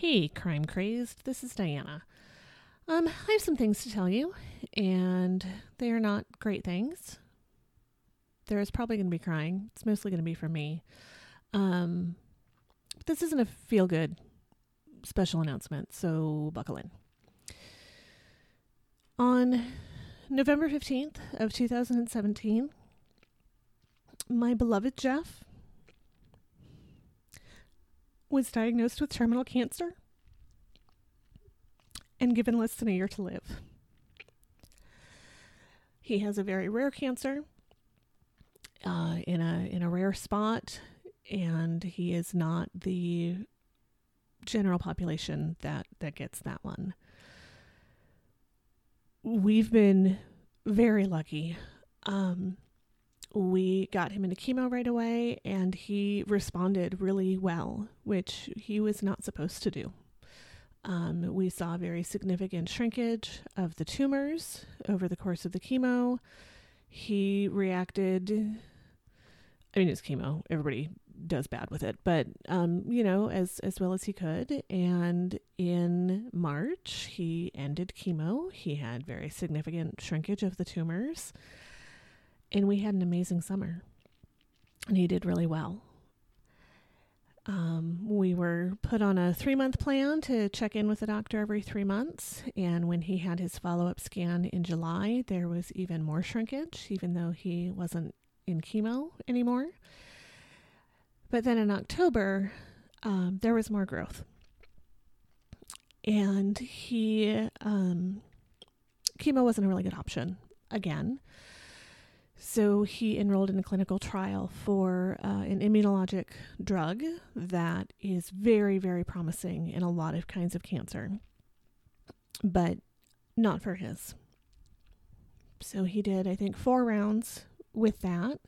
Hey, crime crazed. This is Diana. Um, I have some things to tell you, and they are not great things. There is probably going to be crying. It's mostly going to be for me. Um, this isn't a feel good special announcement, so buckle in. On November 15th of 2017, my beloved Jeff was diagnosed with terminal cancer and given less than a year to live. He has a very rare cancer uh, in a in a rare spot, and he is not the general population that that gets that one. We've been very lucky. Um, we got him into chemo right away and he responded really well, which he was not supposed to do. Um, we saw very significant shrinkage of the tumors over the course of the chemo. He reacted, I mean, it's chemo, everybody does bad with it, but, um, you know, as, as well as he could. And in March, he ended chemo. He had very significant shrinkage of the tumors and we had an amazing summer. And he did really well. Um, we were put on a three month plan to check in with the doctor every three months. And when he had his follow up scan in July, there was even more shrinkage, even though he wasn't in chemo anymore. But then in October, um, there was more growth. And he, um, chemo wasn't a really good option again. So he enrolled in a clinical trial for uh, an immunologic drug that is very, very promising in a lot of kinds of cancer, but not for his. So he did, I think, four rounds with that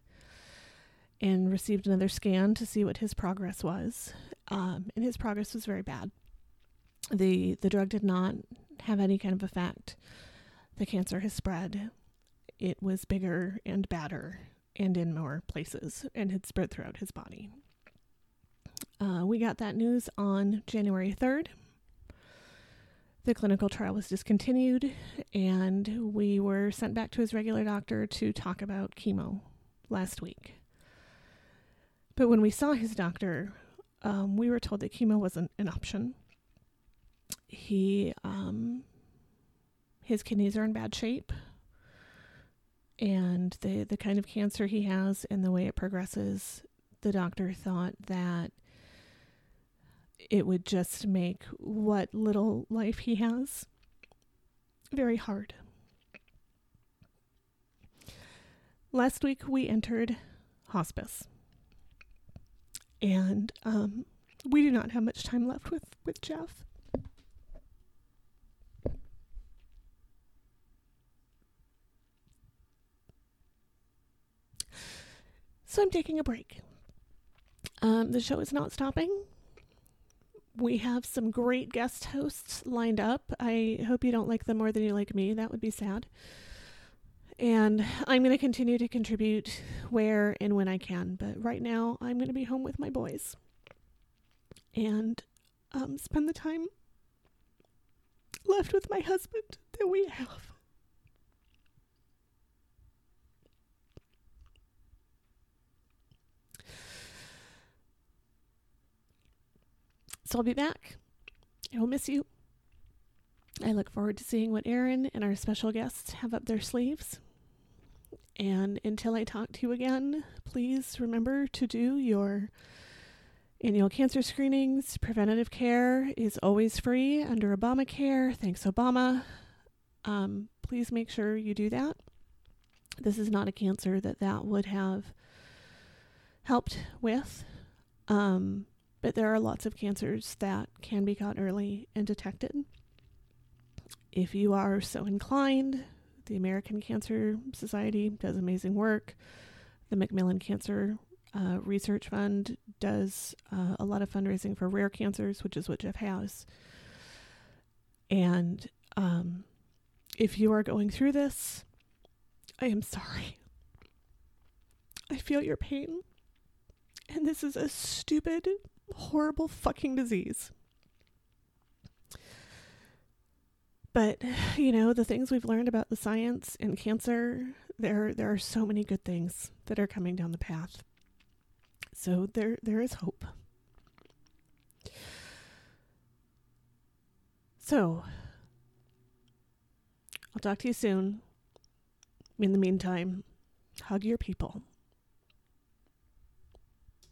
and received another scan to see what his progress was. Um, and his progress was very bad. The, the drug did not have any kind of effect. The cancer has spread it was bigger and badder and in more places and had spread throughout his body. Uh, we got that news on January 3rd. The clinical trial was discontinued, and we were sent back to his regular doctor to talk about chemo last week. But when we saw his doctor, um, we were told that chemo wasn't an option. He, um, his kidneys are in bad shape and the the kind of cancer he has and the way it progresses, the doctor thought that it would just make what little life he has very hard. Last week we entered hospice, and um, we do not have much time left with with Jeff. So I'm taking a break. Um, the show is not stopping. We have some great guest hosts lined up. I hope you don't like them more than you like me. That would be sad. And I'm going to continue to contribute where and when I can. But right now, I'm going to be home with my boys and um, spend the time left with my husband that we have. I'll be back. I will miss you. I look forward to seeing what Aaron and our special guests have up their sleeves. And until I talk to you again, please remember to do your annual cancer screenings. Preventative care is always free under Obamacare. Thanks, Obama. Um, please make sure you do that. This is not a cancer that that would have helped with. Um, but there are lots of cancers that can be caught early and detected. If you are so inclined, the American Cancer Society does amazing work. The Macmillan Cancer uh, Research Fund does uh, a lot of fundraising for rare cancers, which is what Jeff has. And um, if you are going through this, I am sorry. I feel your pain. And this is a stupid horrible fucking disease. but you know the things we've learned about the science and cancer there there are so many good things that are coming down the path. So there there is hope. So i'll talk to you soon. In the meantime hug your people